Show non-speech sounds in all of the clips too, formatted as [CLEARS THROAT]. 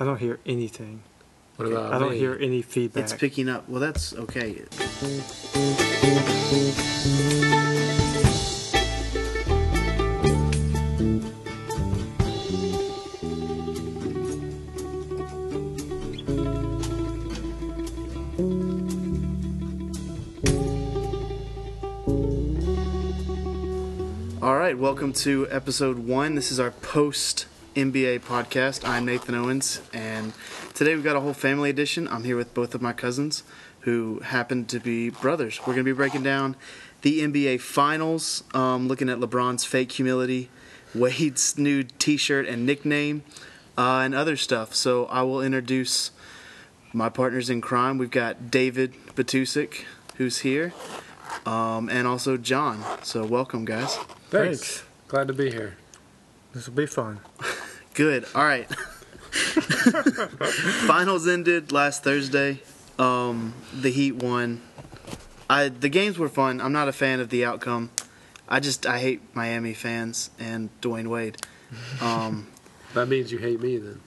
I don't hear anything. What about I don't me? hear any feedback. It's picking up. Well, that's okay. All right, welcome to episode one. This is our post NBA podcast. I'm Nathan Owens, and today we've got a whole family edition. I'm here with both of my cousins who happen to be brothers. We're going to be breaking down the NBA Finals, um, looking at LeBron's fake humility, Wade's new t shirt and nickname, uh, and other stuff. So I will introduce my partners in crime. We've got David Batusik, who's here, um, and also John. So welcome, guys. Thanks. Thanks. Glad to be here. This will be fun. [LAUGHS] Good. All right. [LAUGHS] Finals ended last Thursday. Um, the Heat won. I the games were fun. I'm not a fan of the outcome. I just I hate Miami fans and Dwyane Wade. Um, [LAUGHS] That means you hate me then.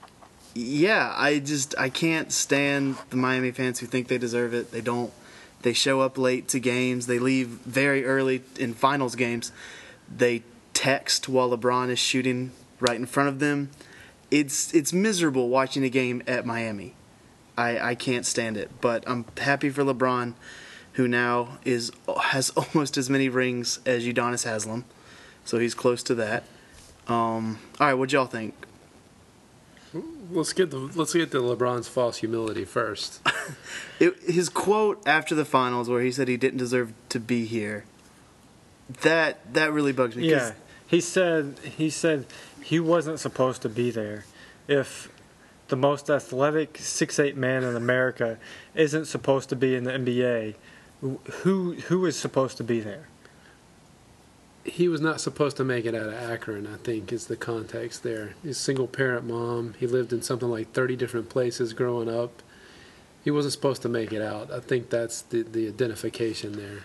yeah, I just I can't stand the Miami fans who think they deserve it. They don't. They show up late to games. They leave very early in finals games. They text while LeBron is shooting right in front of them. It's it's miserable watching a game at Miami. I I can't stand it. But I'm happy for LeBron, who now is has [LAUGHS] almost as many rings as Udonis Haslem, so he's close to that. Um, all right, what y'all think? Let's get the let's get to LeBron's false humility first. [LAUGHS] It, his quote after the finals, where he said he didn't deserve to be here, that that really bugs me. Yeah, he said he said he wasn't supposed to be there. If the most athletic six eight man in America isn't supposed to be in the NBA, who who is supposed to be there? he was not supposed to make it out of Akron. I think is the context there. He's a single parent mom. He lived in something like thirty different places growing up. He wasn't supposed to make it out. I think that's the the identification there.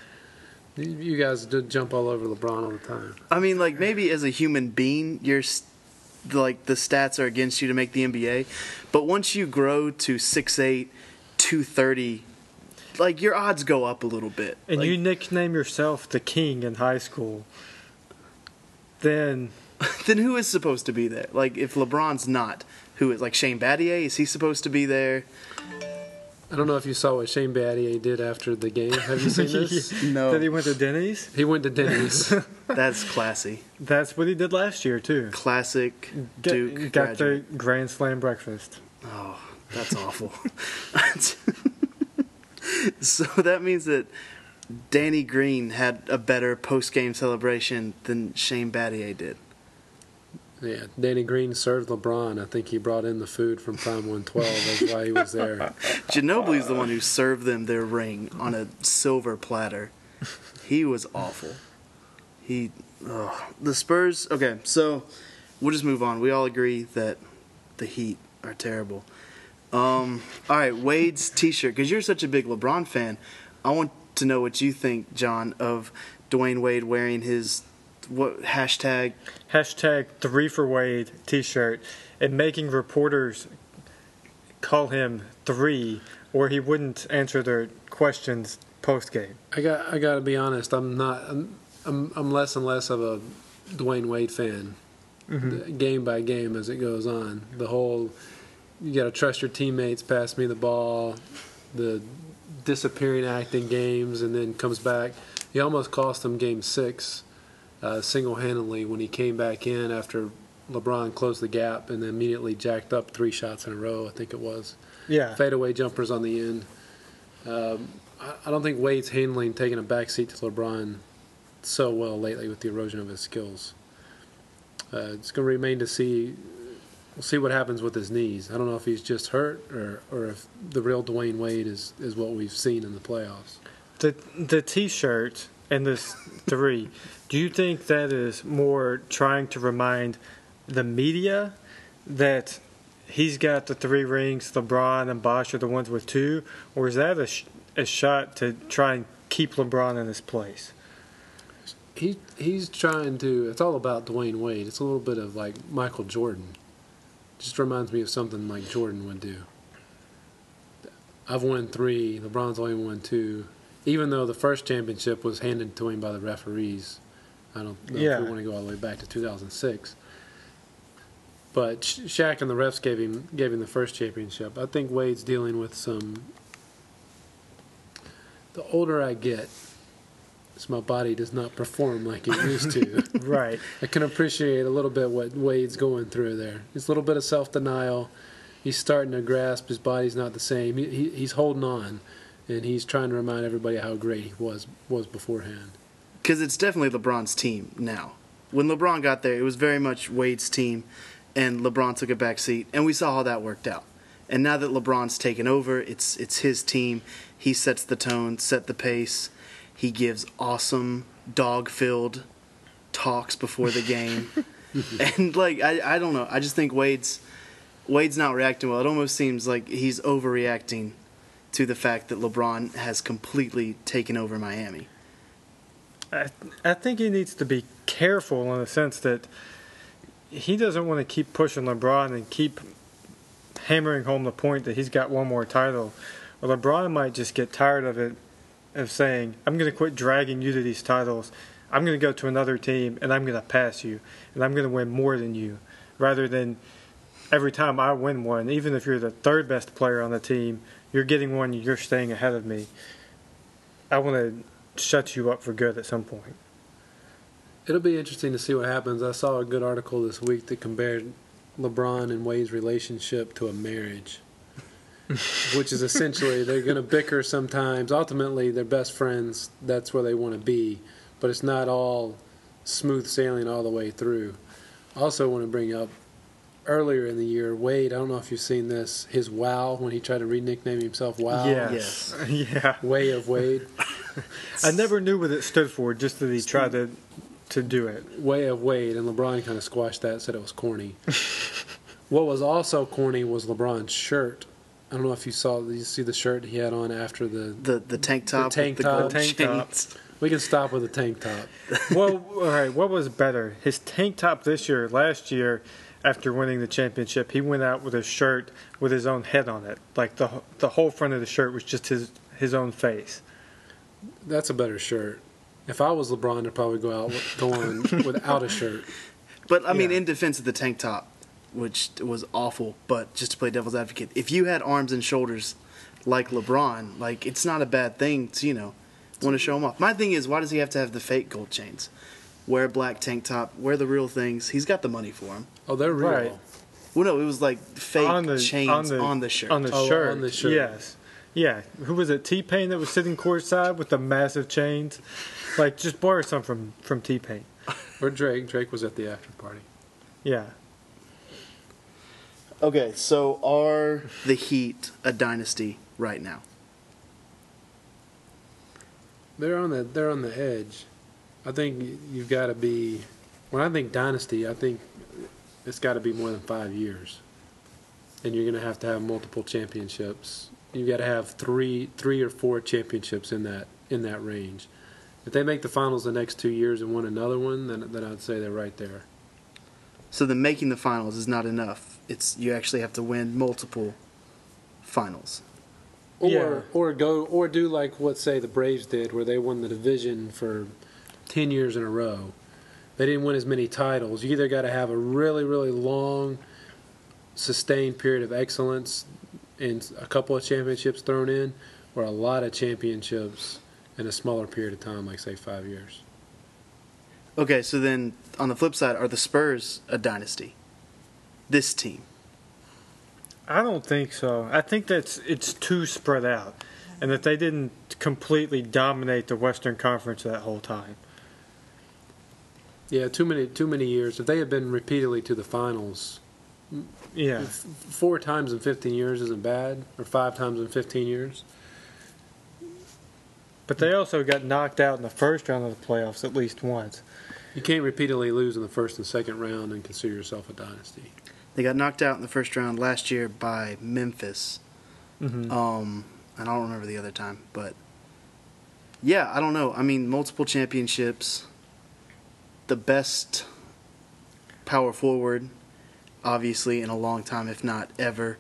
You- You guys do jump all over LeBron all the time. I mean, like maybe as a human being, you're like the stats are against you to make the NBA, but once you grow to 6'8", 230, like your odds go up a little bit. And Like, you nickname yourself the king in high school. Then [LAUGHS] then who is supposed to be there? Like if LeBron's not, who is like Shane Battier? Is he supposed to be there? I don't know if you saw what Shane Battier did after the game. Have you seen [LAUGHS] this? No, that he went to Denny's. he went to Denny's. [LAUGHS] that's classy. That's what he did last year too. Classic Get- Duke got graduate. the Grand Slam breakfast. Oh, that's awful. [LAUGHS] so that means that Danny Green had a better post game celebration than Shane Battier did. Yeah, Danny Green served LeBron. I think he brought in the food from Prime 112. That's why he was there. [LAUGHS] Ginobili's the one who served them their ring on a silver platter. He was awful. He, the Spurs. Okay, so we'll just move on. We all agree that the Heat are terrible. Um, all right, Wade's T-shirt because you're such a big LeBron fan. I want to know what you think, John, of Dwyane Wade wearing his what hashtag Hashtag three for Wade T-shirt and making reporters call him three, or he wouldn't answer their questions post game. I got. I got to be honest. I'm not. I'm, I'm. I'm less and less of a Dwyane Wade fan. Mm-hmm. Game by game as it goes on. The whole. You got to trust your teammates. Pass me the ball. The disappearing act in games and then comes back. He almost cost them Game Six, uh, single-handedly when he came back in after LeBron closed the gap and then immediately jacked up three shots in a row. I think it was Yeah, fadeaway jumpers on the end. Um, I, I don't think Wade's handling taking a backseat to LeBron so well lately with the erosion of his skills. Uh, it's going to remain to see. We'll see what happens with his knees. I don't know if he's just hurt or, or if the real Dwyane Wade is, is what we've seen in the playoffs. the the T-shirt and this three. Do you think that is more trying to remind the media that he's got the three rings? LeBron and Bosh are the ones with two, or is that a sh- a shot to try and keep LeBron in his place? He he's trying to. It's all about Dwyane Wade. It's a little bit of like Michael Jordan. Just reminds me of something like Jordan would do. I've won three. LeBron's only won two. Even though the first championship was handed to him by the referees. I don't know Yeah. if we want to go all the way back to 2006. But Sha- Shaq and the refs gave him gave him the first championship. I think Wade's dealing with some. The older I get, my body does not perform like it used to. [LAUGHS] [LAUGHS] Right. I can appreciate a little bit what Wade's going through there. It's a little bit of self denial. He's starting to grasp his body's not the same. He, he, he's holding on, and he's trying to remind everybody how great he was was beforehand. Because it's definitely LeBron's team now. When LeBron got there, it was very much Wade's team, and LeBron took a back seat, and we saw how that worked out. And now that LeBron's taken over, it's it's his team. He sets the tone, set the pace. He gives awesome dog-filled talks before the game, [LAUGHS] and like I, I don't know, I just think Wade's Wade's not reacting well. It almost seems like he's overreacting to the fact that LeBron has completely taken over Miami. I, I think he needs to be careful in the sense that he doesn't want to keep pushing LeBron and keep hammering home the point that he's got one more title. Or LeBron might just get tired of it, of saying, I'm going to quit dragging you to these titles. I'm going to go to another team and I'm going to pass you and I'm going to win more than you. Rather than every time I win one, even if you're the third best player on the team, you're getting one, you're staying ahead of me. I want to shut you up for good at some point. It'll be interesting to see what happens. I saw a good article this week that compared LeBron and Wade's relationship to a marriage, [LAUGHS] which is essentially they're going to bicker sometimes. Ultimately, they're best friends. That's where they want to be, but it's not all smooth sailing all the way through. I also want to bring up earlier in the year, Wade. I don't know if you've seen this. His wow when he tried to re-nickname himself Wow. Yes. [LAUGHS] yeah. Way of Wade. [LAUGHS] I never knew what it stood for, just that he tried to to do it. way of Wade, and LeBron kind of squashed that, said it was corny. [LAUGHS] what was also corny was LeBron's shirt. I don't know if you saw. Did you see the shirt he had on after the? the the tank top, tank with the top. Tank top. We can stop with the tank top. [LAUGHS] Well, all right. What was better, his tank top this year? Last year, after winning the championship, he went out with a shirt with his own head on it. Like the the whole front of the shirt was just his his own face. That's a better shirt. If I was LeBron, I'd probably go out with- go on [LAUGHS] without a shirt. But I mean, Yeah. in defense of the tank top, which was awful, but just to play devil's advocate, if you had arms and shoulders like LeBron, like it's not a bad thing to you know want to show him off. My thing is, why does he have to have the fake gold chains? Wear a black tank top, wear the real things. He's got the money for them. Oh, they're real. Right. Well, no, it was like fake on the chains on on the, the, shirt. On the Oh, shirt. on the shirt. Yes. Yeah. Who was it? T Pain that was sitting courtside with the massive chains. Like, just borrow some from from T Pain. Or Drake. Drake was at the after party. Yeah. okay, so are the Heat a dynasty right now? They're on the they're on the edge. I think you've got to be. When I think dynasty, I think it's got to be more than five years, and you're going to have to have multiple championships. You've got to have three three or four championships in that in that range. If they make the finals the next two years and win another one, then then I'd say they're right there. So then making the finals is not enough. It's you actually have to win multiple finals. Or Yeah. or go or do like what say the Braves did, where they won the division for ten years in a row. They didn't win as many titles. You either got to have a really really long, sustained period of excellence, and a couple of championships thrown in, or a lot of championships in a smaller period of time, like say five years. Okay, so then on the flip side, are the Spurs a dynasty? This team. I don't think so. I think that's it's too spread out, and that they didn't completely dominate the Western Conference that whole time. Yeah, too many too many years. If they had been repeatedly to the finals, Yeah, f- four times in fifteen years isn't bad, or five times in fifteen years. but they also got knocked out in the first round of the playoffs at least once. You can't repeatedly lose in the first and second round and consider yourself a dynasty. They got knocked out in the first round last year by Memphis. Mm-hmm. Um, I don't remember the other time, but yeah, I don't know. I mean, multiple championships, the best power forward, obviously, in a long time, if not ever.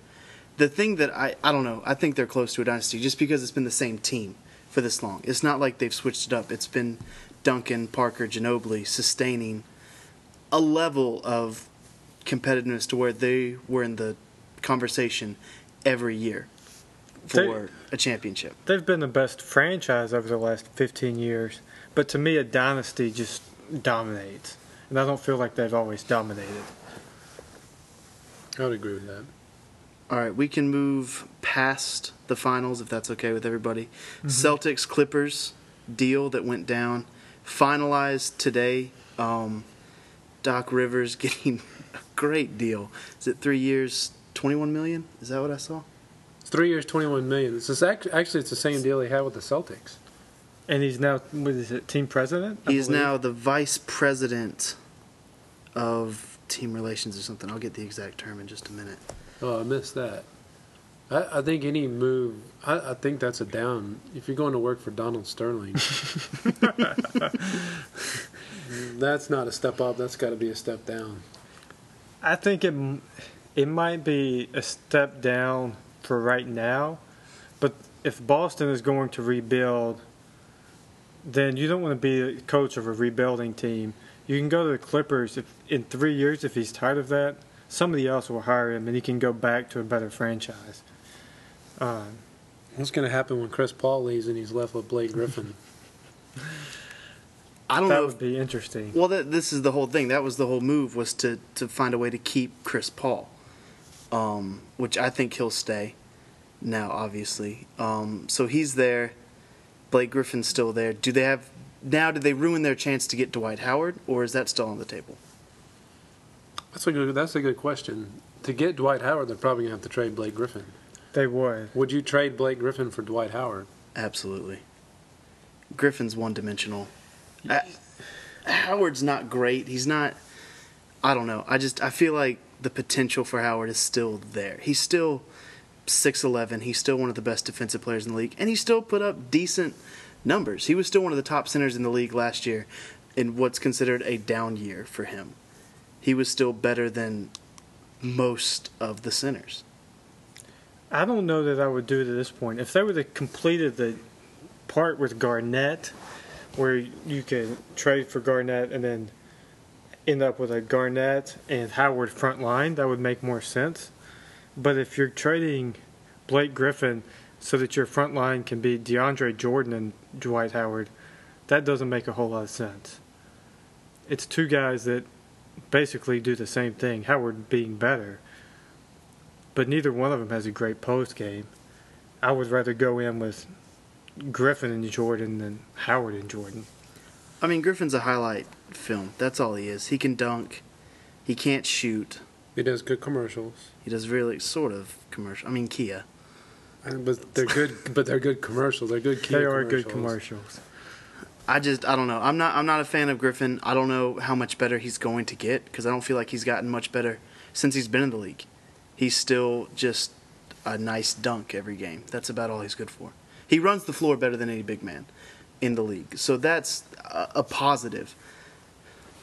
The thing that I, I don't know, I think they're close to a dynasty just because it's been the same team for this long. It's not like they've switched it up. It's been Duncan, Parker, Ginobili sustaining a level of competitiveness to where they were in the conversation every year for a championship. They've been the best franchise over the last 15 years, but to me, a dynasty just dominates, and I don't feel like they've always dominated. I would agree with that. All right, we can move past the finals if that's okay with everybody. Celtics Clippers deal that went down finalized today. Um, Doc Rivers [LAUGHS] getting a great deal. Is it three years, twenty-one million? Is that what I saw? It's three years, twenty-one million. It's just act- actually it's the same deal he had with the Celtics. And he's now, what is it, team president? I He is believe? now the vice president of team relations or something. I'll get the exact term in just a minute. Oh, I missed that. I, I think any move, I, I think that's a down. If you're going to work for Donald Sterling, [LAUGHS] that's not a step up. That's got to be a step down. I think it it might be a step down for right now, but if Boston is going to rebuild, then you don't want to be a coach of a rebuilding team. You can go to the Clippers if in three years if he's tired of that. Somebody else will hire him, and he can go back to a better franchise. Um, What's going to happen when Chris Paul leaves and he's left with Blake Griffin? [LAUGHS] I don't that know. would If, be interesting. well, that, this is the whole thing. That was the whole move was to to find a way to keep Chris Paul, um, which I think he'll stay. Now, obviously, um, so he's there. Blake Griffin's still there. Do they have now? Did they ruin their chance to get Dwight Howard, or is that still on the table? That's a good. That's a good question. To get Dwight Howard, they're probably going to have to trade Blake Griffin. They would. Would you trade Blake Griffin for Dwight Howard? Absolutely. Griffin's one dimensional. Uh, Howard's not great. He's not. I don't know. I just I feel like the potential for Howard is still there. He's still six eleven. He's still one of the best defensive players in the league, and he still put up decent numbers. He was still one of the top centers in the league last year, in what's considered a down year for him. He was still better than most of the centers. I don't know that I would do it at this point. If they would have completed the part with Garnett, where you could trade for Garnett and then end up with a Garnett and Howard front line, that would make more sense. But if you're trading Blake Griffin so that your front line can be DeAndre Jordan and Dwight Howard, that doesn't make a whole lot of sense. It's two guys that basically do the same thing, Howard being better but neither one of them has a great post game. I would rather go in with Griffin and Jordan than Howard and Jordan. I mean, Griffin's a highlight film. That's all he is. He can dunk. He can't shoot. He does good commercials, He does really sort of commercial. I mean, Kia. Uh, but they're good. [LAUGHS] but they're good commercials. They're good. Kia they are commercials. good commercials. I just I don't know. I'm not I'm not a fan of Griffin. I don't know how much better he's going to get because I don't feel like he's gotten much better since he's been in the league. He's still just a nice dunk every game. That's about all he's good for. He runs the floor better than any big man in the league. So that's a, a positive.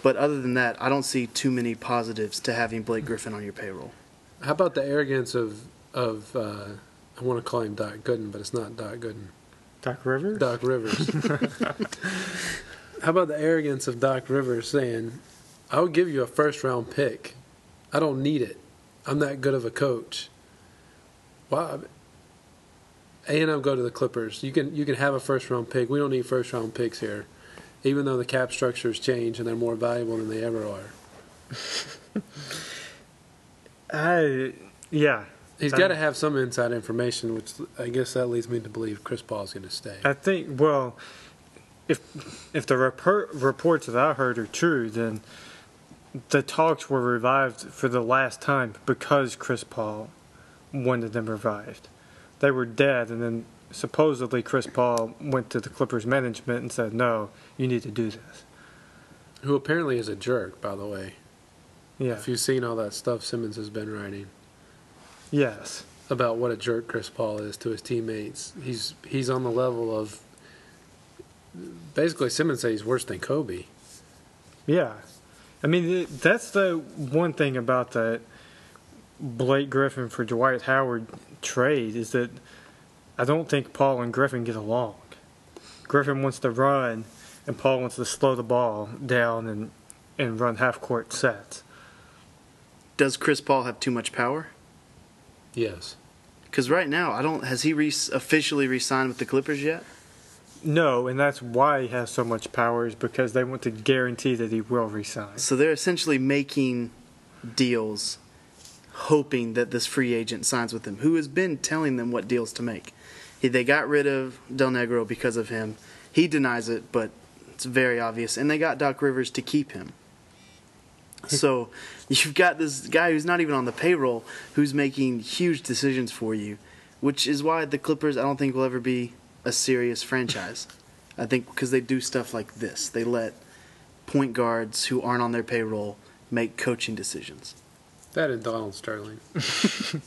But other than that, I don't see too many positives to having Blake Griffin on your payroll. How about the arrogance of of uh, I want to call him Doc Gooden, but it's not Doc Gooden. Doc Rivers? Doc Rivers. [LAUGHS] How about the arrogance of Doc Rivers saying, "I'll give you a first round pick. I don't need it. I'm that good of a coach." Why? A and M go to the Clippers. You can you can have a first round pick. We don't need first round picks here, even though the cap structures change and they're more valuable than they ever are. [LAUGHS] I, yeah. He's got to have some inside information, which I guess that leads me to believe Chris Paul's going to stay. I think, well, if if the repor- reports that I heard are true, then the talks were revived for the last time because Chris Paul wanted them revived. They were dead, and then supposedly Chris Paul went to the Clippers management and said, "No, you need to do this." Who apparently is a jerk, by the way. Yeah. If you've seen all that stuff Simmons has been writing Yes. about what a jerk Chris Paul is to his teammates, he's he's on the level of basically Simmons says he's worse than Kobe. Yeah. I mean, that's the one thing about that. Blake Griffin for Dwight Howard trade is that I don't think Paul and Griffin get along. Griffin wants to run, and Paul wants to slow the ball down and and run half court sets. Does Chris Paul have too much power? Yes. Because right now, I don't. Has he re- officially re-signed with the Clippers yet? No, and that's why he has so much power is because they want to guarantee that he will resign. So they're essentially making deals, hoping that this free agent signs with them, who has been telling them what deals to make. He, they got rid of Del Negro because of him. He denies it, but it's very obvious. And they got Doc Rivers to keep him. [LAUGHS] So you've got this guy who's not even on the payroll who's making huge decisions for you, which is why the Clippers I don't think will ever be a serious franchise. I think because they do stuff like this. They let point guards who aren't on their payroll make coaching decisions. That and Donald Sterling. [LAUGHS]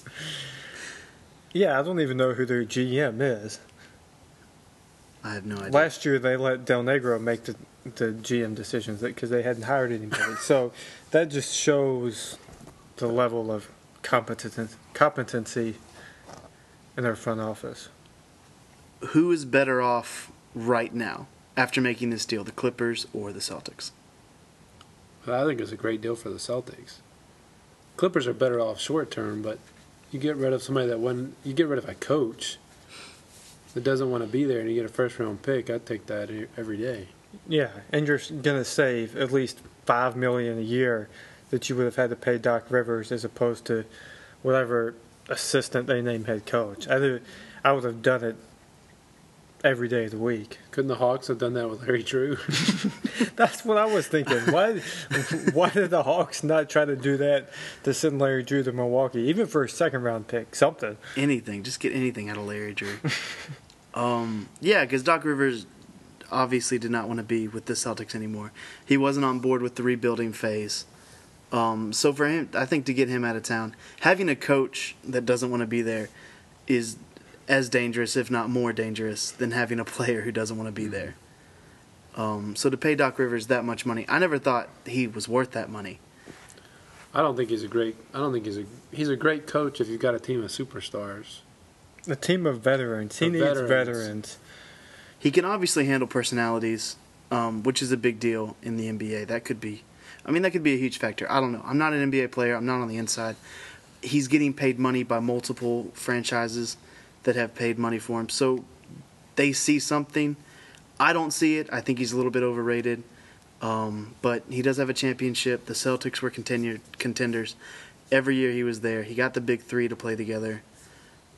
Yeah, I don't even know who their GM is. I have no idea. Last year they let Del Negro make the the GM decisions because they hadn't hired anybody. so [LAUGHS] that just shows the level of competent competency in their front office. Who is better off right now after making this deal, the Clippers or the Celtics? But I think it's a great deal for the Celtics. Clippers are better off short term, but you get rid of somebody that when you get rid of a coach that doesn't want to be there, and you get a first round pick. I'd take that e- every day. Yeah, and you're gonna save at least five million a year that you would have had to pay Doc Rivers as opposed to whatever assistant they name head coach. I would, I would have done it every day of the week. Couldn't the Hawks have done that with Larry Drew? [LAUGHS] [LAUGHS] That's what I was thinking. Why, why did the Hawks not try to do that to send Larry Drew to Milwaukee, even for a second round pick, something? Anything, just get anything out of Larry Drew. [LAUGHS] um, yeah, because Doc Rivers obviously did not want to be with the Celtics anymore. He wasn't on board with the rebuilding phase. Um, so for him, I think to get him out of town, having a coach that doesn't want to be there is as dangerous, if not more dangerous, than having a player who doesn't want to be there. Um, so to pay Doc Rivers that much money, I never thought he was worth that money. I don't think he's a great. I don't think he's a. He's a great coach if you've got a team of superstars. A team of veterans. He Of needs veterans. veterans. He can obviously handle personalities, um, which is a big deal in the NBA. That could be, I mean, that could be a huge factor. I don't know. I'm not an NBA player. I'm not on the inside. He's getting paid money by multiple franchises that have paid money for him, so they see something. I don't see it. I think he's a little bit overrated, um, but he does have a championship. The Celtics were contender- contenders every year he was there. He got the big three to play together.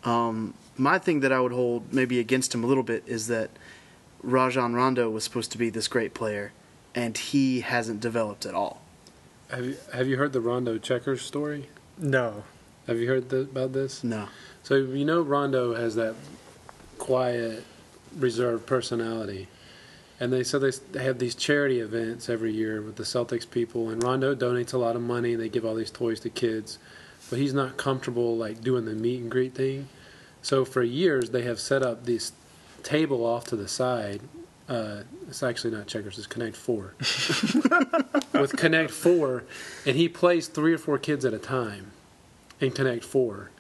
Um, my thing that I would hold maybe against him a little bit is that Rajon Rondo was supposed to be this great player, and he hasn't developed at all. Have you Have you heard the Rondo Checkers story? No. Have you heard the, about this? No. So you know Rondo has that quiet, reserved personality, and they so they, they have these charity events every year with the Celtics people, and Rondo donates a lot of money. They give all these toys to kids, but he's not comfortable like doing the meet and greet thing. So for years they have set up this table off to the side. Uh, it's actually not checkers; it's Connect Four. [LAUGHS] with Connect Four, and he plays three or four kids at a time in Connect Four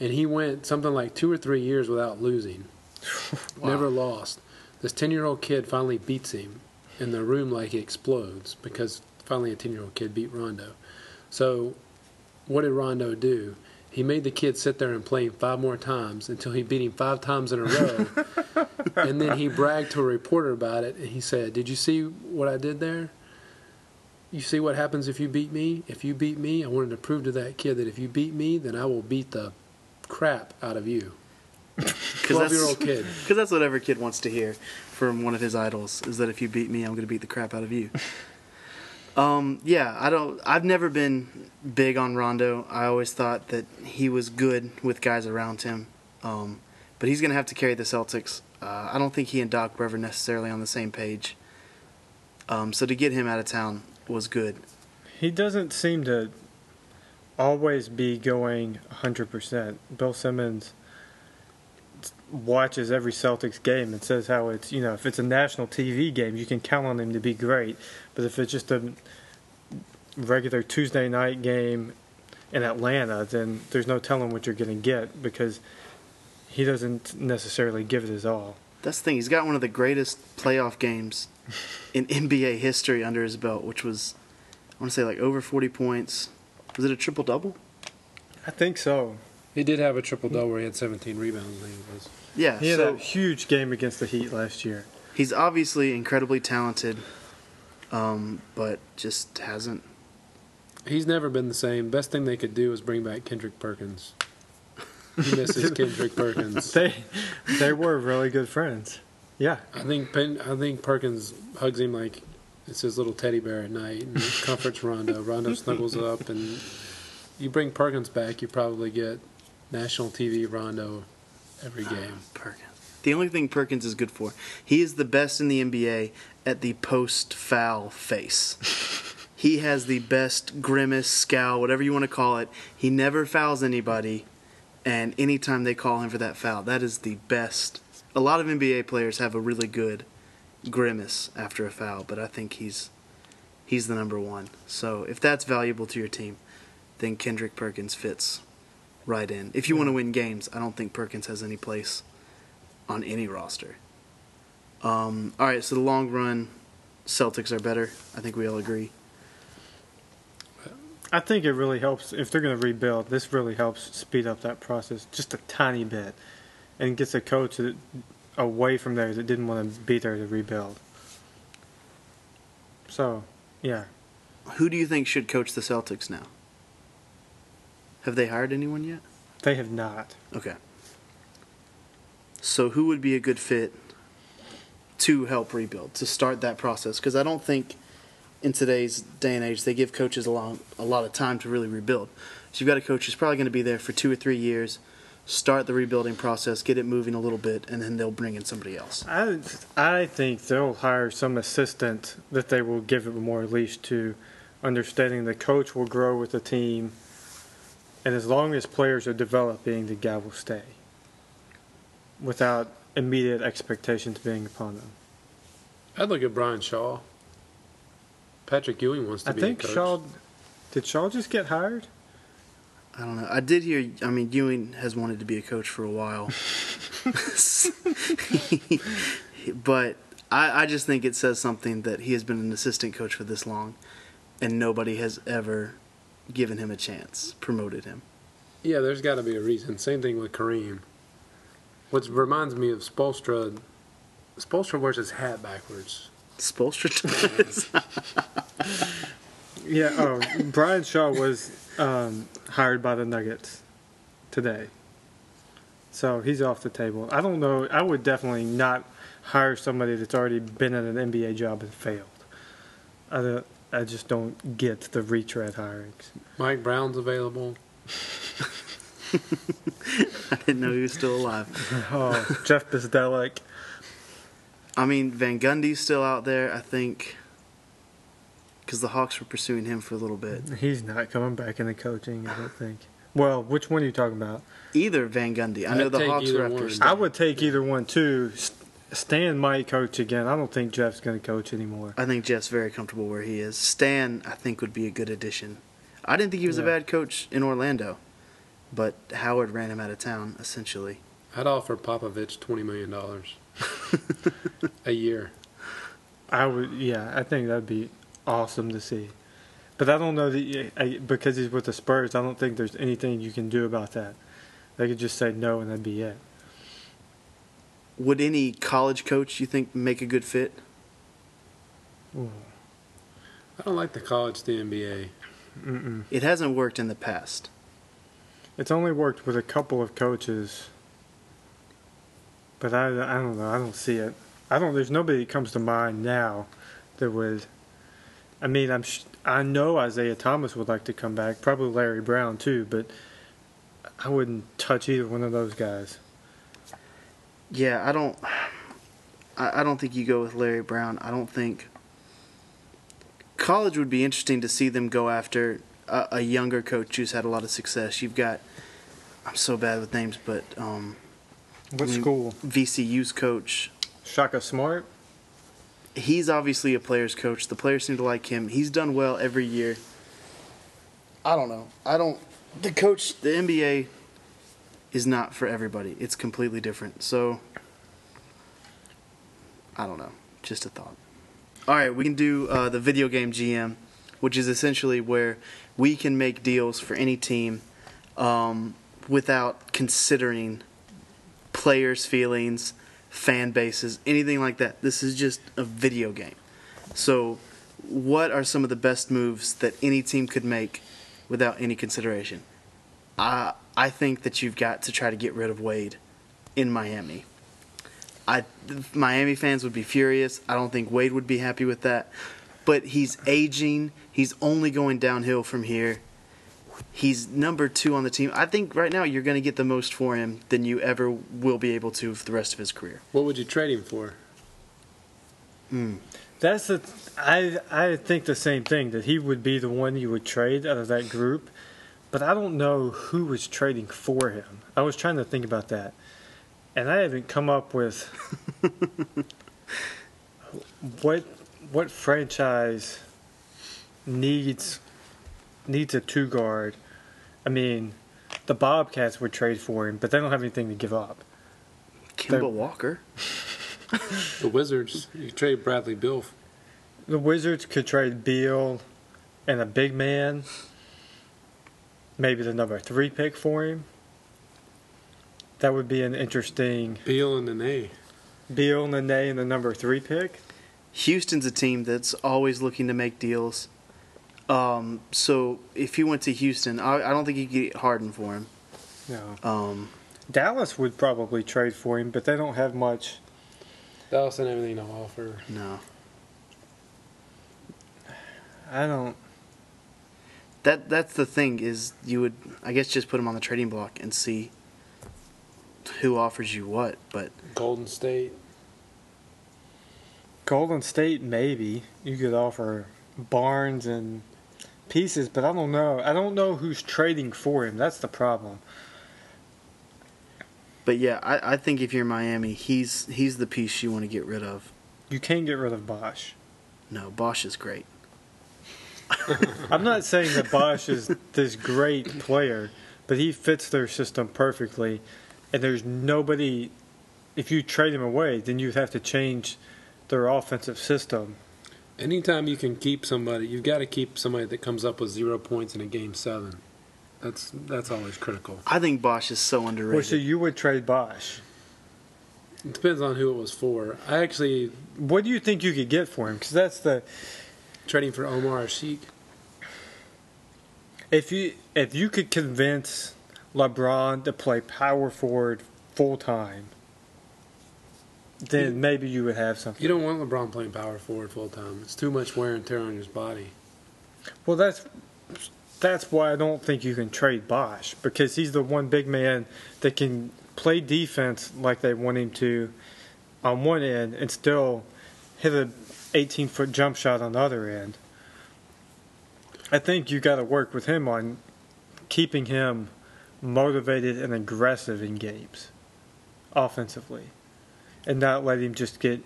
and he went something like two or three years without losing. [LAUGHS] Never lost. This ten-year-old kid finally beats him, and the room like explodes because finally a ten-year-old kid beat Rondo. So, what did Rondo do? He made the kid sit there and play him five more times until he beat him five times in a row. [LAUGHS] and then he bragged to a reporter about it, and he said, "Did you see what I did there? You see what happens if you beat me? If you beat me, I wanted to prove to that kid that if you beat me, then I will beat the crap out of you." [LAUGHS] Twelve-year-old kid. [LAUGHS] Because that's what every kid wants to hear from one of his idols is that if you beat me, I'm going to beat the crap out of you. Um, yeah, I don't. I've never been big on Rondo. I always thought that he was good with guys around him, um, but he's going to have to carry the Celtics. Uh, I don't think he and Doc were ever necessarily on the same page. Um, so to get him out of town was good. He doesn't seem to always be going 100%. Bill Simmons watches every Celtics game and says how it's, you know, if it's a national TV game, you can count on him to be great. But if it's just a regular Tuesday night game in Atlanta, then there's no telling what you're going to get because he doesn't necessarily give it his all. That's the thing. He's got one of the greatest playoff games in [LAUGHS] NBA history under his belt, which was, I want to say, like over 40 points. Was it a triple double? I think so. He did have a triple double where he had 17 rebounds. I think it was. Yeah. He had so a huge game against the Heat last year. he's obviously incredibly talented, um, but just hasn't. He's never been the same. Best thing they could do is bring back Kendrick Perkins. He misses [LAUGHS] Kendrick Perkins. They they were really good friends. Yeah. I think Pen, I think Perkins hugs him like it's his little teddy bear at night and comforts Rondo. [LAUGHS] Rondo snuggles up, and you bring Perkins back, you probably get national TV Rondo every game. Perkins. The only thing Perkins is good for, he is the best in the NBA at the post foul face. [LAUGHS] he has the best grimace, scowl, whatever you want to call it. He never fouls anybody, and anytime they call him for that foul, that is the best. A lot of NBA players have a really good grimace after a foul, but I think he's he's the number one. So if that's valuable to your team, then Kendrick Perkins fits right in. If you want to win games, I don't think Perkins has any place on any roster. Um, all right, so the long run, Celtics are better. I think we all agree. I think it really helps if they're going to rebuild. This really helps speed up that process just a tiny bit, and gets a coach that, away from there that didn't want to be there to rebuild. So, yeah, Who do you think should coach the Celtics now? Have they hired anyone yet? they have not. Okay. So who would be a good fit to help rebuild to start that process? Because I don't think in today's day and age they give coaches a lot a lot of time to really rebuild. So you've got a coach who's probably going to be there for two or three years, start the rebuilding process, get it moving a little bit, and then they'll bring in somebody else. I I think they'll hire some assistant that they will give it more leash to, understanding the coach will grow with the team, and as long as players are developing, the guy will stay. Without immediate expectations being upon them. I'd look at Brian Shaw. Patrick Ewing wants to I be think a coach. Shaw did Shaw just get hired? I don't know. I did hear. I mean, Ewing has wanted to be a coach for a while, [LAUGHS] [LAUGHS] but I, I just think it says something that he has been an assistant coach for this long, and nobody has ever given him a chance, promoted him. Yeah, there's got to be a reason. Same thing with Kareem. Which reminds me of Spoelstra. Spoelstra wears his hat backwards. Spoelstra does. [LAUGHS] Yeah. Oh, Brian Shaw was um, hired by the Nuggets today, so he's off the table. I don't know. I would definitely not hire somebody that's already been at an NBA job and failed. I don't, I just don't get the retread hirings. Mike Brown's available. [LAUGHS] I didn't know he was still alive. [LAUGHS] Oh, Jeff Bzdelik. I mean, Van Gundy's still out there. I think because the Hawks were pursuing him for a little bit. He's not coming back into coaching. I don't think. Well, which one are you talking about? Either Van Gundy. I know I'd the Hawks either were after. one. I would take either one too. S- Stan might coach again. I don't think Jeff's going to coach anymore. I think Jeff's very comfortable where he is. Stan, I think, would be a good addition. I didn't think he was a bad coach in Orlando, but Howard ran him out of town, essentially. I'd offer Popovich twenty million dollars [LAUGHS] a year. I would, yeah, I think that'd be awesome to see. But I don't know that I, because he's with the Spurs. I don't think there's anything you can do about that. They could just say no, and that'd be it. Would any college coach, you think, make a good fit? Ooh. I don't like the college to NBA. Mm-mm. It hasn't worked in the past. It's only worked with a couple of coaches, but I, I don't know. I don't see it. I don't. There's nobody that comes to mind now that would. I mean, I'm. sh- I know Isiah Thomas would like to come back. Probably Larry Brown too, but I wouldn't touch either one of those guys. Yeah, I don't. I, I don't think you go with Larry Brown. I don't think. College would be interesting to see them go after a, a younger coach who's had a lot of success. You've got. I'm so bad with names, but um, What I mean, school? VCU's coach. Shaka Smart. He's obviously a player's coach. The players seem to like him. He's done well every year. I don't know. I don't. the coach, the NBA is not for everybody. It's completely different. So, I don't know. Just a thought. All right, we can do uh, the video game GM, which is essentially where we can make deals for any team um, without considering players' feelings, fan bases, anything like that. This is just a video game. So, what are some of the best moves that any team could make without any consideration? I I think that you've got to try to get rid of Wade in Miami. I Miami fans would be furious. I don't think Wade would be happy with that. But he's aging. He's only going downhill from here. He's number two on the team. I think right now you're going to get the most for him than you ever will be able to for the rest of his career. What would you trade him for? Mm. That's the I I think the same thing that he would be the one you would trade out of that group, but I don't know who was trading for him. I was trying to think about that, and I haven't come up with [LAUGHS] what what franchise needs needs a two guard. I mean, the Bobcats would trade for him, but they don't have anything to give up. Kemba They're- Walker. [LAUGHS] The Wizards. You trade Bradley Beal. The Wizards could trade Beal and a big man, maybe the number three pick for him. That would be an interesting Beal and Nene. Beal, and Nene, in the number three pick. Houston's a team that's always looking to make deals. Um, so if he went to Houston, I, I don't think you could get Harden for him. No. Um, Dallas would probably trade for him, but they don't have much. Dallas and everything to offer. no. I don't. That that's the thing is you would I guess just put him on the trading block and see who offers you what. But Golden State. Golden State, maybe you could offer Barnes and pieces, but I don't know. I don't know who's trading for him. That's the problem. but yeah, I, I think if you're Miami, he's he's the piece you want to get rid of. You can't get rid of Bosh. No, Bosh is great. I'm not saying that Bosh is this great player, but he fits their system perfectly. And there's nobody, if you trade him away, then you'd have to change their offensive system. Anytime you can keep somebody, you've got to keep somebody that comes up with zero points in a game seven. That's that's always critical. I think Bosh is so Well, underrated. so you would trade Bosh. It depends on who it was for. I actually What do you think you could get for him? Because that's the trading for Omer Asik. if you if you could convince LeBron to play power forward full time, then You- maybe you would have something. You don't want LeBron playing power forward full time. It's too much wear and tear on his body. Well, that's that's why I don't think you can trade Bosh because he's the one big man that can play defense like they want him to on one end and still hit a 18 foot jump shot on the other end. I think you got to work with him on keeping him motivated and aggressive in games offensively and not let him just get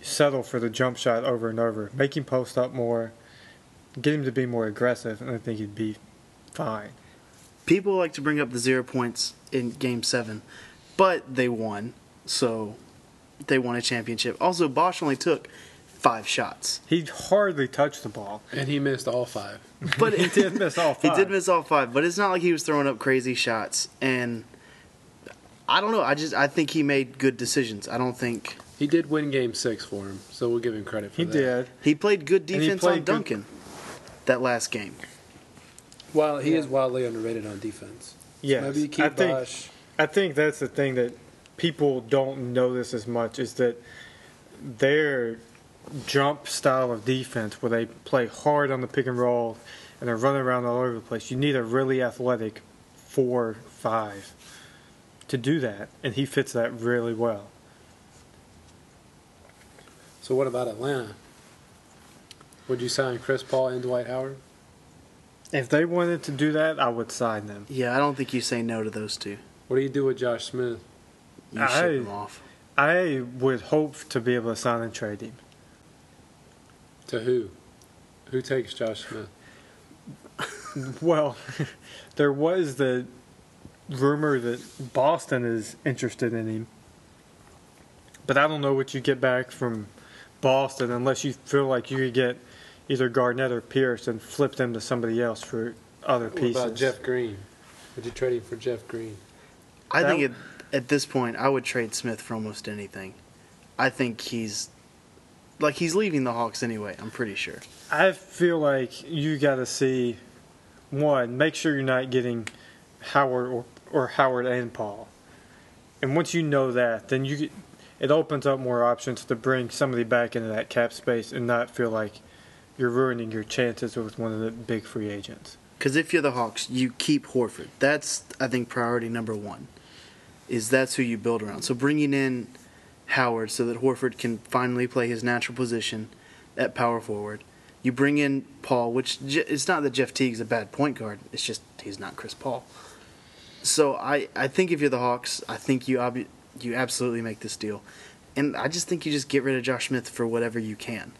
settle for the jump shot over and over. Make him post up more get him to be more aggressive, and I think he'd be fine. People like to bring up the zero points in Game Seven, but they won, so they won a championship. Also, Bosh only took five shots, He hardly touched the ball. And he missed all five. but [LAUGHS] He did miss all [LAUGHS] five. He five. did miss all five, but it's not like he was throwing up crazy shots. And I don't know. I just I think he made good decisions. I don't think He did win game six for him, so we'll give him credit for He that. He did. he played good defense played on good- Duncan that last game. Well, he Yeah. is wildly underrated on defense. Yes. Maybe you keep I think, I think that's the thing that people don't notice as much is that their jump style of defense, where they play hard on the pick and roll and they're running around all over the place, you need a really athletic four five to do that, and he fits that really well. So what about Atlanta? Would you sign Chris Paul and Dwight Howard? If they wanted to do that, I would sign them. Yeah, I don't think you say no to those two. What do you do with Josh Smith? You I- ship them off. I would hope to be able to sign and trade him. To who? Who takes Josh Smith? [LAUGHS] Well, [LAUGHS] there was the rumor that Boston is interested in him, but I don't know what you get back from Boston unless you feel like you could get either Garnett or Pierce and flip them to somebody else for other What pieces. about Jeff Green? Would you trade him for Jeff Green? I That- think at, at this point, I would trade Smith for almost anything. I think he's like he's leaving the Hawks anyway. I'm pretty sure. I feel like you got to see one. Make sure you're not getting Howard or, or Howard and Paul. And once you know that, then you get, it opens up more options to bring somebody back into that cap space and not feel like you're ruining your chances with one of the big free agents. Because if you're the Hawks, you keep Horford. That's I think priority number one. Is that's who you build around. So bringing in Howard so that Horford can finally play his natural position at power forward. You bring in Paul, which it's not that Jeff Teague's a bad point guard. It's just he's not Chris Paul. So I, I think if you're the Hawks, I think you ob- you absolutely make this deal, and I just think you just get rid of Josh Smith for whatever you can.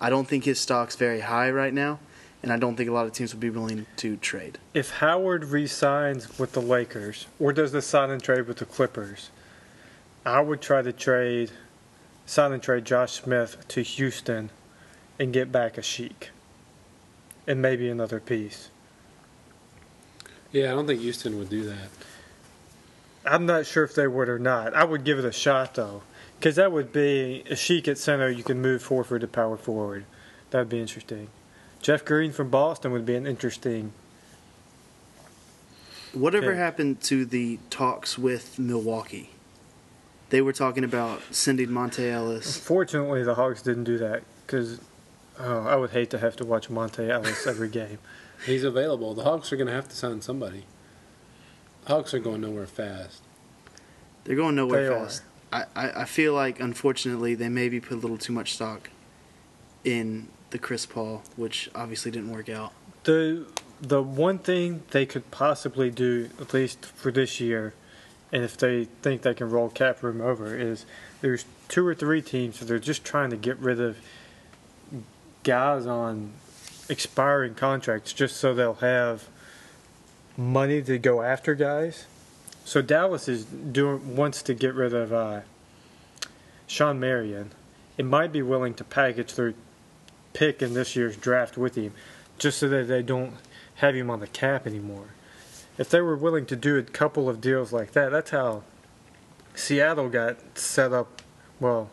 I don't think his stock's very high right now, and I don't think a lot of teams would be willing to trade. If Howard re-signs with the Lakers or does the sign and trade with the Clippers, I would try to trade, sign and trade Josh Smith to Houston, and get back Asik, and maybe another piece. Yeah, I don't think Houston would do that. I'm not sure if they would or not. I would give it a shot though, because that would be Asik at center. You can move Horford to power forward. That'd be interesting. Jeff Green from Boston would be an interesting. Whatever Yeah. happened to the talks with Milwaukee? They were talking about sending Monta Ellis. Fortunately, the Hawks didn't do that because oh, I would hate to have to watch Monta Ellis every game. [LAUGHS] He's available. The Hawks are going to have to sign somebody. The Hawks are going nowhere fast. They're going nowhere They fast. I, I, I feel like, unfortunately, they maybe put a little too much stock in the Chris Paul, which obviously didn't work out. The the one thing they could possibly do, at least for this year, and if they think they can roll cap room over, is there's two or three teams that are just trying to get rid of guys on expiring contracts just so they'll have money to go after guys. So Dallas is doing wants to get rid of uh, Shawn Marion. It might be willing to package their pick in this year's draft with him, just so that they don't have him on the cap anymore. If they were willing to do a couple of deals like that, that's how Seattle got set up. Well,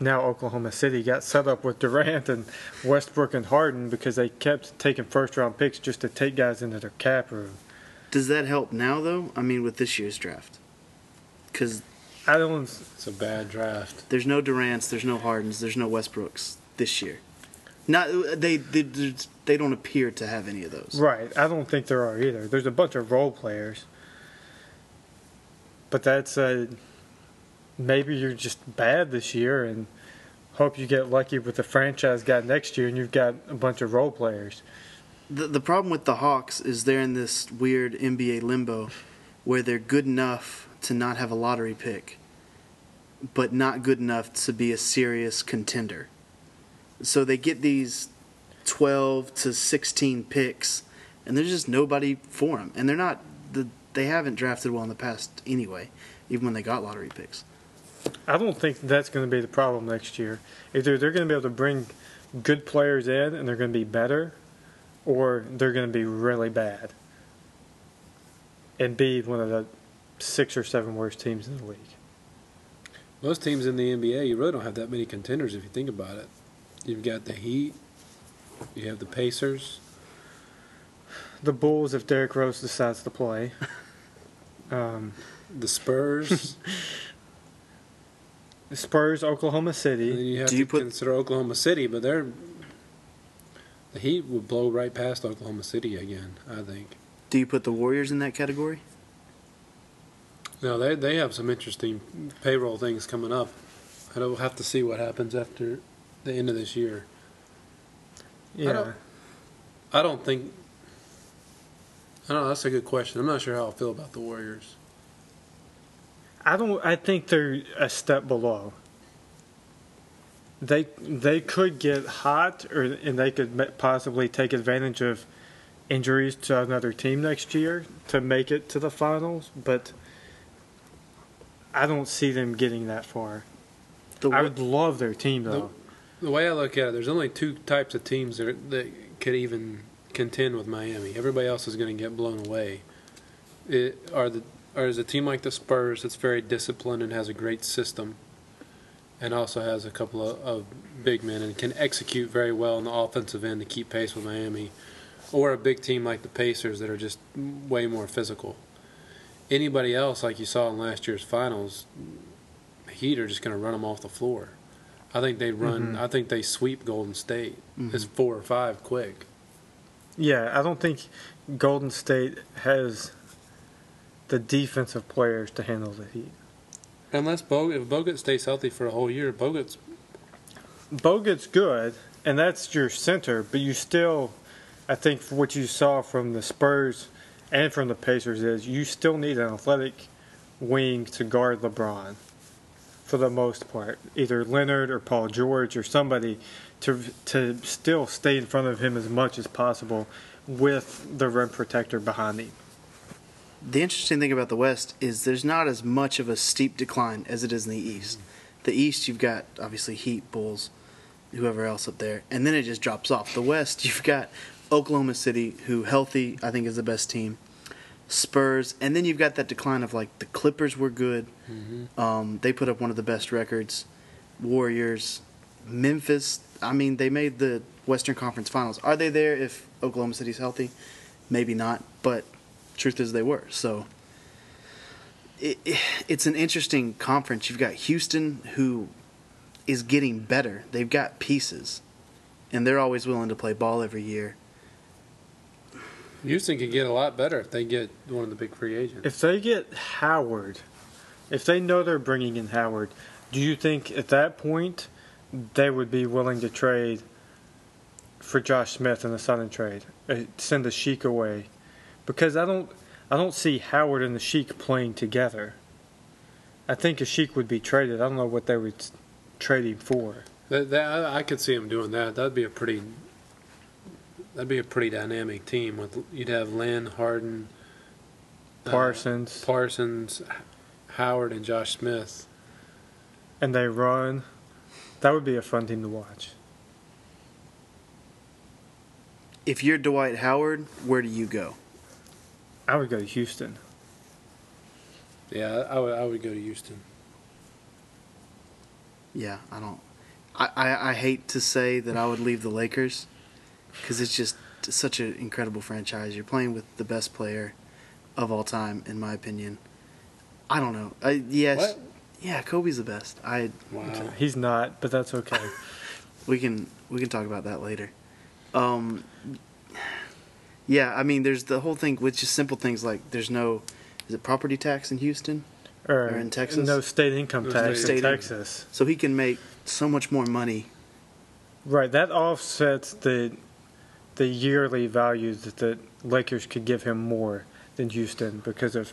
now Oklahoma City got set up with Durant and Westbrook and Harden because they kept taking first round picks just to take guys into their cap room. Does that help now, though? I mean, with this year's draft? Because I don't. It's a bad draft. there's no Durants, there's no Hardens, there's no Westbrooks this year. Not they they they don't appear to have any of those. Right. I don't think there are either. There's a bunch of role players. But that's uh, maybe you're just bad this year and hope you get lucky with the franchise guy next year and you've got a bunch of role players. The the problem with the Hawks is they're in this weird NBA limbo where they're good enough to not have a lottery pick, but not good enough to be a serious contender. So they get these 12 to 16 picks, and there's just nobody for them. And they're not the they haven't drafted well in the past anyway, even when they got lottery picks. I don't think that's going to be the problem next year. Either they're going to be able to bring good players in and they're going to be better, or they're going to be really bad and be one of the six or seven worst teams in the league. Most teams in the NBA, you really don't have that many contenders if you think about it. You've got the Heat, you have the Pacers, The Bulls, if Derrick Rose decides to play. [LAUGHS] Um, the Spurs, [LAUGHS] the Spurs, Oklahoma and City. you have Do to you put- consider Oklahoma City, but they're the Heat would blow right past Oklahoma City again. I think. Do you put the Warriors in that category? No, they they have some interesting payroll things coming up. I will have to see what happens after the end of this year. Yeah. don't- I don't think. I don't know. That's a good question. I'm not sure how I feel about the Warriors. I don't. I think they're a step below. They they could get hot, or and they could possibly take advantage of injuries to another team next year to make it to the finals, but I don't see them getting that far. The, I would love their team though. The way I look at it, there's only two types of teams that, are, that could even contend with Miami. Everybody else is going to get blown away. It, are the or is a team like the Spurs that's very disciplined and has a great system, and also has a couple of, of big men and can execute very well on the offensive end to keep pace with Miami, or a big team like the Pacers that are just way more physical. Anybody else, like you saw in last year's finals, the Heat are just going to run them off the floor. I think they run. Mhm. I think they sweep Golden State. Mhm. It's four or five quick. Yeah, I don't think Golden State has the defensive players to handle the Heat. Unless Bogut, if Bogut stays healthy for a whole year, Bogut's Bogut's good, and that's your center, but you still, I think, what you saw from the Spurs and from the Pacers, is you still need an athletic wing to guard LeBron for the most part. Either Leonard or Paul George or somebody to to still stay in front of him as much as possible with the rim protector behind him. the interesting thing about the West is there's not as much of a steep decline as it is in the East. The East, you've got obviously Heat, Bulls, whoever else up there, and then it just drops off. The West, [LAUGHS] you've got Oklahoma City, who healthy I think is the best team. Spurs, and then you've got that decline of like the Clippers were good. Um, they put up one of the best records. Warriors, Memphis. I mean, they made the Western Conference Finals. Are they there if Oklahoma City's healthy? Maybe not, but truth is they were. So it, it, it's an interesting conference. You've got Houston, who is getting better. They've got pieces, and they're always willing to play ball every year. Houston could get a lot better if they get one of the big free agents. If they get Howard, if they know they're bringing in Howard, do you think at that point they would be willing to trade for Josh Smith in the sign and trade, uh, send the Asik away? Because I don't, I don't see Howard and the Asik playing together. I think Asik would be traded. I don't know what they would trade him for. That, that I could see them doing that. That'd be a pretty. That'd be a pretty dynamic team. With you'd have Lin, Harden, uh, Parsons Parsons, Howard, and Josh Smith. and they run. That would be a fun team to watch. If you're Dwight Howard, where do you go? I would go to Houston. Yeah, I would. I would go to Houston. Yeah, I don't. I, I, I hate to say that I would leave the Lakers because it's just such an incredible franchise. You're playing with the best player of all time, in my opinion. I don't know. I, yes, What? yeah, Kobe's the best. I Wow. He's not, but that's okay. [LAUGHS] we can we can talk about that later. Um, yeah, I mean, there's the whole thing with just simple things like there's no is it property tax in Houston, Or, Or in Texas? No state income tax No tax state in in- Texas. so he can make so much more money. Right, that offsets the the yearly value that the Lakers could give him more than Houston because of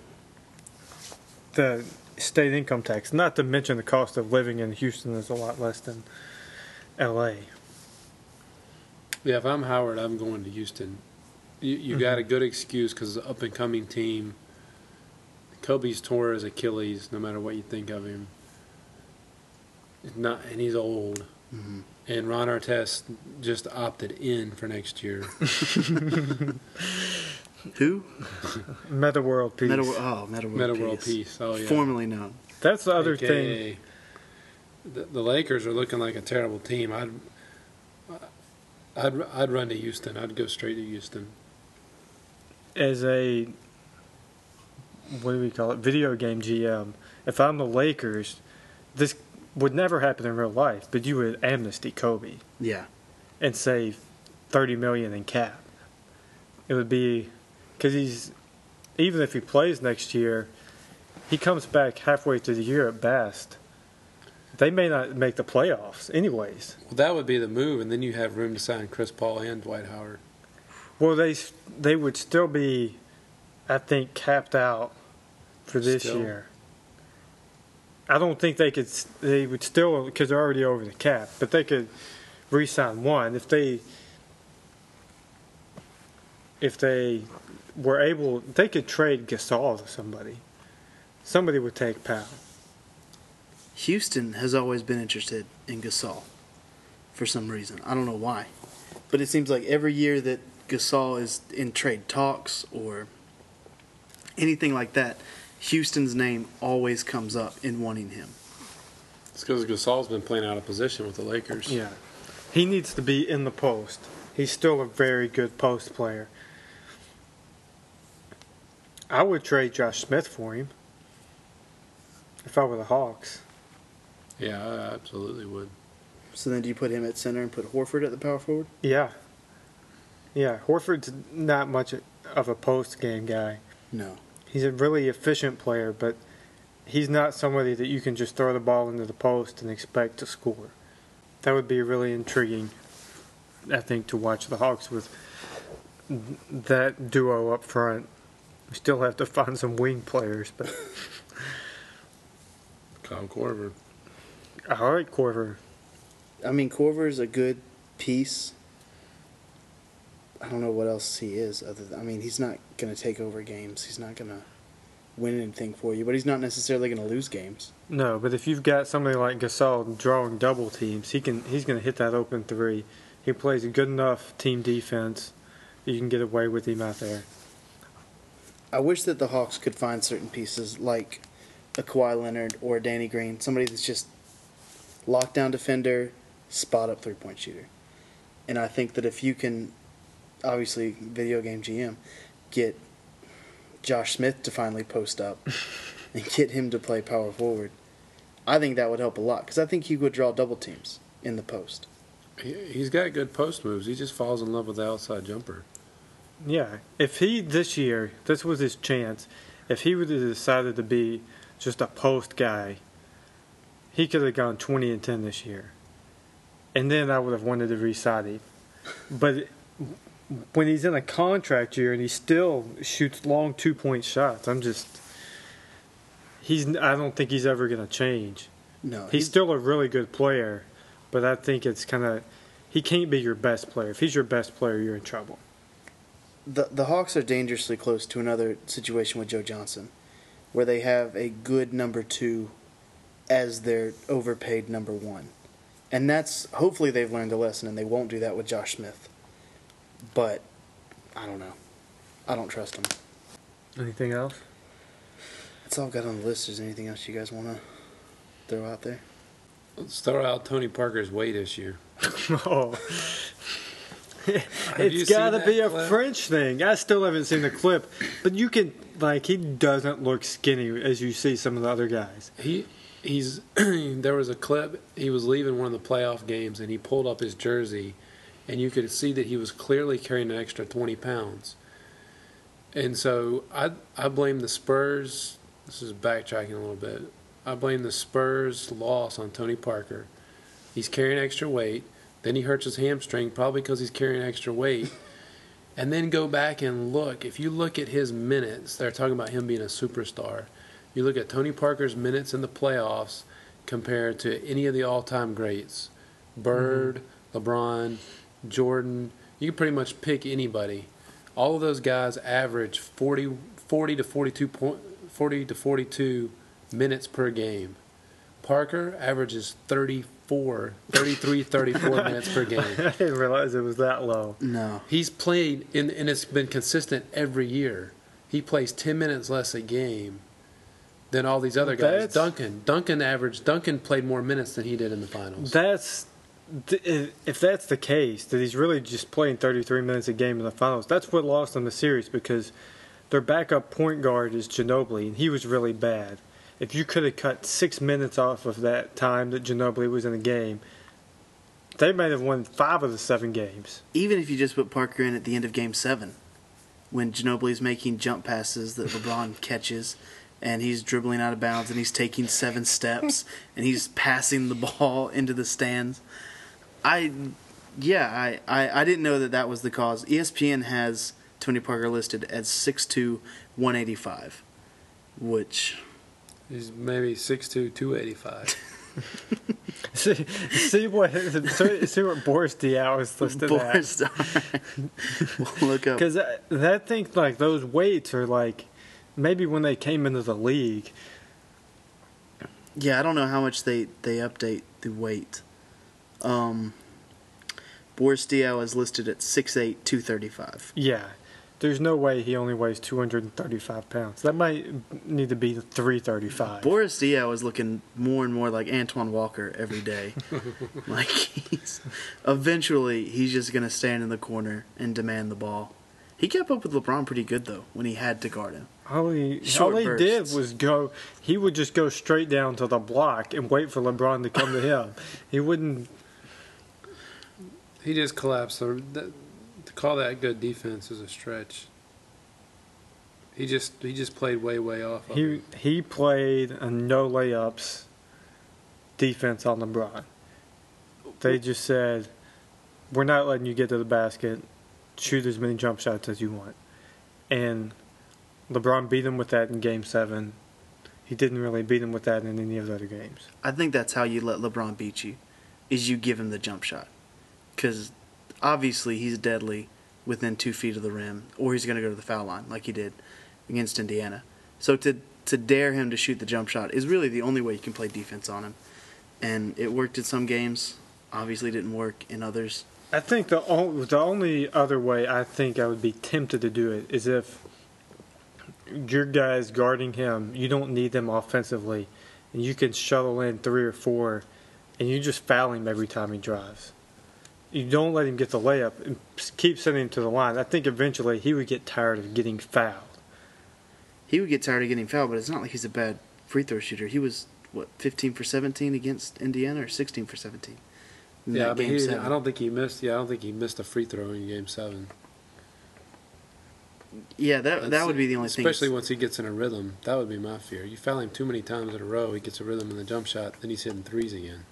the state income tax. Not to mention the cost of living in Houston is a lot less than L.A. Yeah, if I'm Howard, I'm going to Houston. You you got a good excuse because it's an up and coming team. Kobe's tore his Achilles. No matter what you think of him, It's not and he's old. hmm And Ron Artest just opted in for next year. [LAUGHS] [LAUGHS] Who? Metta World Peace. Metta, oh, Metta World, Metta World Peace. Peace. Oh yeah. Formerly known. That's the other thing. The, the Lakers are looking like a terrible team. I'd I'd I'd run to Houston. I'd go straight to Houston. As a what do we call it? Video game GM. If I'm the Lakers, this would never happen in real life, but you would amnesty Kobe. Yeah. and save thirty million in cap. It would be because he's even if he plays next year, he comes back halfway through the year at best. They may not make the playoffs, anyways. Well, that would be the move, and then you have room to sign Chris Paul and Dwight Howard. Well, they they would still be, I think, capped out for this Still? year. I don't think they could. They would still because they're already over the cap, but they could re-sign one if they. if they were able, they could trade Gasol to somebody. Somebody would take Powell. Houston has always been interested in Gasol for some reason. I don't know why. But it seems like every year that Gasol is in trade talks or anything like that, Houston's name always comes up in wanting him. It's because Gasol's been playing out of position with the Lakers. Yeah. He needs to be in the post. He's still a very good post player. I would trade Josh Smith for him if I were the Hawks. Yeah, I absolutely would. So then do you put him at center and put Horford at the power forward? Yeah. Yeah, Horford's not much of a post game guy. No. He's a really efficient player, but he's not somebody that you can just throw the ball into the post and expect to score. That would be really intriguing, I think, to watch the Hawks with that duo up front. We still have to find some wing players, but [LAUGHS] Kyle Korver. I like Korver. I mean, Korver's a good piece. I don't know what else he is. Other than, I mean, he's not going to take over games. He's not going to win anything for you, but he's not necessarily going to lose games. No, but if you've got somebody like Gasol drawing double teams, he can he's going to hit that open three. He plays a good enough team defense. You can get away with him out there. I wish that the Hawks could find certain pieces like a Kawhi Leonard or a Danny Green, somebody that's just lockdown defender, spot up three point shooter. And I think that if you can, obviously, video game GM, get Josh Smith to finally post up [LAUGHS] and get him to play power forward, I think that would help a lot because I think he would draw double teams in the post. He, he's got good post moves. He just falls in love with the outside jumper. Yeah, if he this year, this was his chance. If he would have decided to be just a post guy, he could have gone 20 and 10 this year. And then I would have wanted to re-sign him. But when he's in a contract year and he still shoots long two-point shots, I'm just he's I don't think he's ever going to change. No, He's still a really good player, but I think it's kind of he can't be your best player. If he's your best player, you're in trouble. The the Hawks are dangerously close to another situation with Joe Johnson, where they have a good number two as their overpaid number one, and that's hopefully they've learned a lesson and they won't do that with Josh Smith. But I don't know. I don't trust him. Anything else? That's all I've got on the list. Is there anything else you guys want to throw out there? Let's throw out Tony Parker's weight issue. [LAUGHS] Oh. [LAUGHS] it's got to be a clip? French thing. I still haven't seen the clip, but you can like he doesn't look skinny as you see some of the other guys. He he's [CLEARS THROAT] there was a clip. He was leaving one of the playoff games and he pulled up his jersey and you could see that he was clearly carrying an extra 20 pounds. And so i i blame the spurs. This is backtracking a little bit. I blame the spurs loss on tony parker. He's carrying extra weight then he hurts his hamstring probably because he's carrying extra weight and then go back and look if you look at his minutes they're talking about him being a superstar you look at Tony Parker's minutes in the playoffs compared to any of the all-time greats, Bird, mm-hmm. LeBron, Jordan. You can pretty much pick anybody. All of those guys average 40, 40 to 42 point, 40 to 42 minutes per game. Parker averages 34, 33, 34 [LAUGHS] minutes per game. I didn't realize it was that low. No. He's played, and, and it's been consistent every year. He plays 10 minutes less a game than all these other guys. That's- Duncan, Duncan averaged, Duncan played more minutes than he did in the finals. That's if that's the case that he's really just playing 33 minutes a game in the finals. That's what lost them the series because their backup point guard is Ginobili and he was really bad. If you could have cut six minutes off of that time that Ginobili was in the game, they might have won five of the seven games. Even if you just put Parker in at the end of Game Seven, when Ginobili's making jump passes that LeBron [LAUGHS] catches, and he's dribbling out of bounds, and he's taking seven steps, [LAUGHS] and he's passing the ball into the stands. I, yeah, I, I, I didn't know that that was the cause. ESPN has Tony Parker listed as 6'2", 185, which He's maybe 6'2", 285. [LAUGHS] see, see what see, see what Boris Diaw is listed Boris, [LAUGHS] we'll look up. Because that, I think like those weights are like maybe when they came into the league. Yeah, I don't know how much they they update the weight. Um, Boris Diaw is listed at 6'8", 235. Yeah, there's no way he only weighs 235 pounds. That might need to be 335. Boris Diaw is looking more and more like Antoine Walker every day. [LAUGHS] like he's eventually he's just gonna stand in the corner and demand the ball. He kept up with LeBron pretty good though when he had to guard him. All he, all he did was go. He would just go straight down to the block and wait for LeBron to come to him. He wouldn't. He just collapsed. So that, to call that good defense is a stretch. He just he just played way way off. Of He him. he played a no layups defense on LeBron. They just said, "We're not letting you get to the basket. Shoot as many jump shots as you want." And LeBron beat him with that in Game Seven. He didn't really beat him with that in any of the other games. I think that's how you let LeBron beat you, is you give him the jump shot, because obviously he's deadly within two feet of the rim, or he's gonna go to the foul line like he did against Indiana. So to to dare him to shoot the jump shot is really the only way you can play defense on him, and it worked in some games. Obviously, didn't work in others. I think the only, the only other way I think I would be tempted to do it is if your guys guarding him, you don't need them offensively, and you can shuttle in three or four, and you just foul him every time he drives. You don't let him get the layup and keep sending him to the line. I think eventually he would get tired of getting fouled. He would get tired of getting fouled, but it's not like he's a bad free throw shooter. He was what 15 for 17 against Indiana, or 16 for 17. in Yeah, I mean, game he, seven. I don't think he missed. Yeah, I don't think he missed a free throw in Game Seven. Yeah, that that would be the only thing. Especially once he gets in a rhythm, that would be my fear. You foul him too many times in a row, he gets a rhythm in the jump shot, then he's hitting threes again.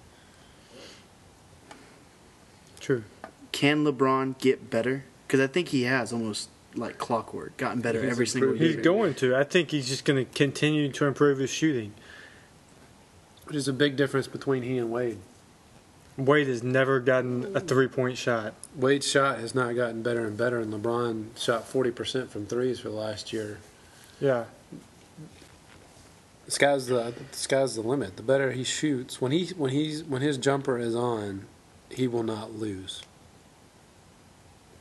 True. Can LeBron get better? Because I think he has almost like clockwork, gotten better He's every single year. He's going to. I think he's just going to continue to improve his shooting. Which is a big difference between he and Wade. Wade has never gotten a three point shot. Wade's shot has not gotten better and better, and LeBron shot 40% from threes for the last year. Yeah. The sky's the, the sky's the limit. The better he shoots, when he when he's when his jumper is on, he will not lose.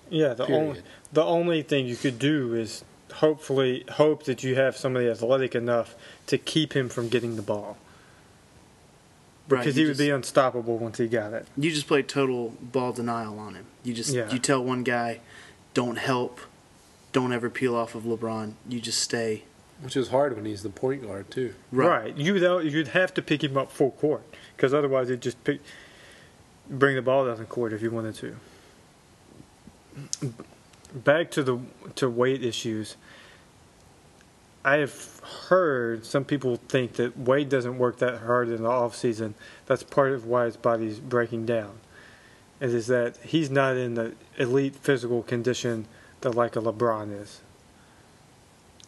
Yeah, the Period. only the only thing you could do is hopefully hope that you have somebody athletic enough to keep him from getting the ball because you he would just, be unstoppable once he got it. You just play total ball denial on him. You just Yeah. you tell one guy, don't help, don't ever peel off of LeBron. You just stay. Which is hard when he's the point guard too. Right, you would you'd have to pick him up full court because otherwise he'd just pick bring the ball down the court if you wanted to. Back to the to weight issues. I have heard some people think that Wade doesn't work that hard in the off season. That's part of why his body's breaking down. Is that he's not in the elite physical condition that like a LeBron is.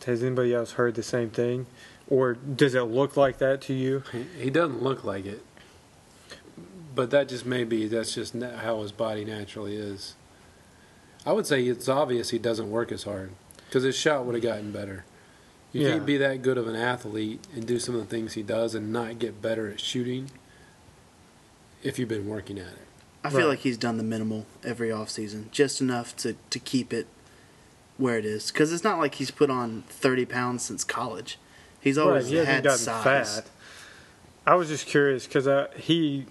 Has anybody else heard the same thing? Or does it look like that to you? He, he doesn't look like it, but that just may be that's just how his body naturally is. I would say it's obvious he doesn't work as hard because his shot would have gotten better. You Yeah. can't be that good of an athlete and do some of the things he does and not get better at shooting if you've been working at it. I feel Right. like he's done the minimal every offseason, just enough to, to keep it where it is. Because it's not like he's put on 30 pounds since college. He's always he had size. fat. I was just curious because uh, he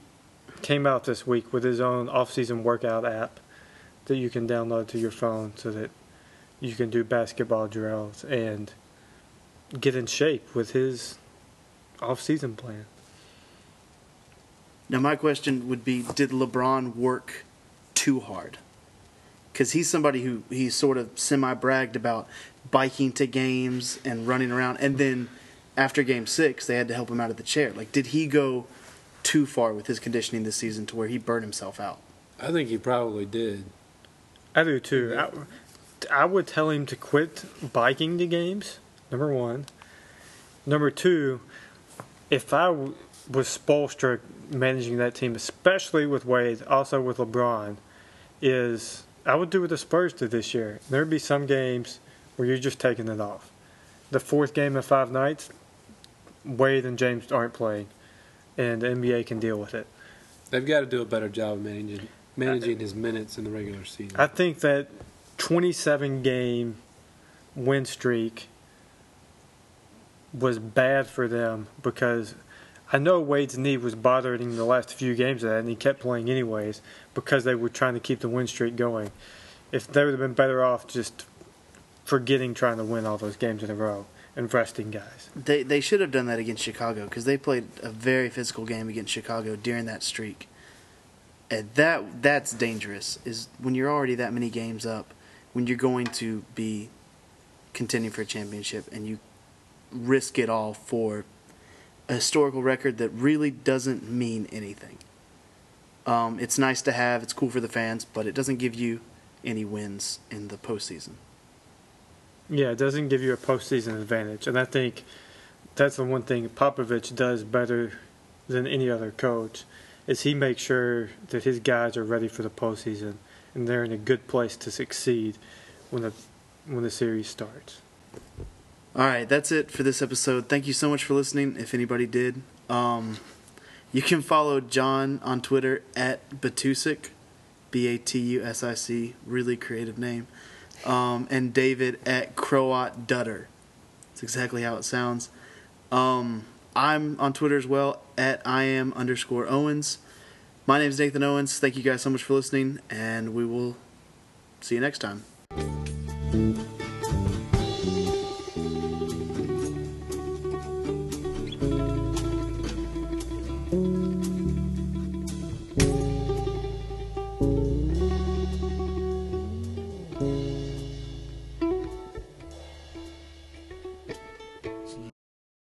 came out this week with his own off-season workout app that you can download to your phone so that you can do basketball drills and get in shape with his off-season plan. Now, my question would be Did LeBron work too hard? Because he's somebody who he sort of semi bragged about biking to games and running around. And then after game six, they had to help him out of the chair. Like, did he go too far with his conditioning this season to where he burned himself out? I think he probably did. I do too. I, I would tell him to quit biking to games. Number one. Number two, if I w- with Spoelstra managing that team, especially with Wade, also with LeBron, is I would do what the Spurs did this year. There'd be some games where you're just taking it off. The fourth game of five nights, Wade and James aren't playing, and the NBA can deal with it. They've got to do a better job of managing managing his minutes in the regular season. I think that 27 game win streak was bad for them because I know Wade's knee was bothering him the last few games of that, and he kept playing anyways because they were trying to keep the win streak going. If they would have been better off just forgetting trying to win all those games in a row and resting guys. They they should have done that against Chicago because they played a very physical game against Chicago during that streak. And that that's dangerous. Is when you're already that many games up, when you're going to be contending for a championship, and you risk it all for a historical record that really doesn't mean anything. Um, it's nice to have. It's cool for the fans, but it doesn't give you any wins in the postseason. Yeah, it doesn't give you a postseason advantage, and I think that's the one thing Popovich does better than any other coach is he makes sure that his guys are ready for the postseason and they're in a good place to succeed when the when the series starts. All right, that's it for this episode. Thank you so much for listening. If anybody did, um, you can follow John on Twitter at Batusic, B A T U S I C, really creative name, um, and David at Croat Dutter. That's exactly how it sounds. Um, I'm on Twitter as well at I am underscore Owens. My name is Nathan Owens. Thank you guys so much for listening, and we will see you next time.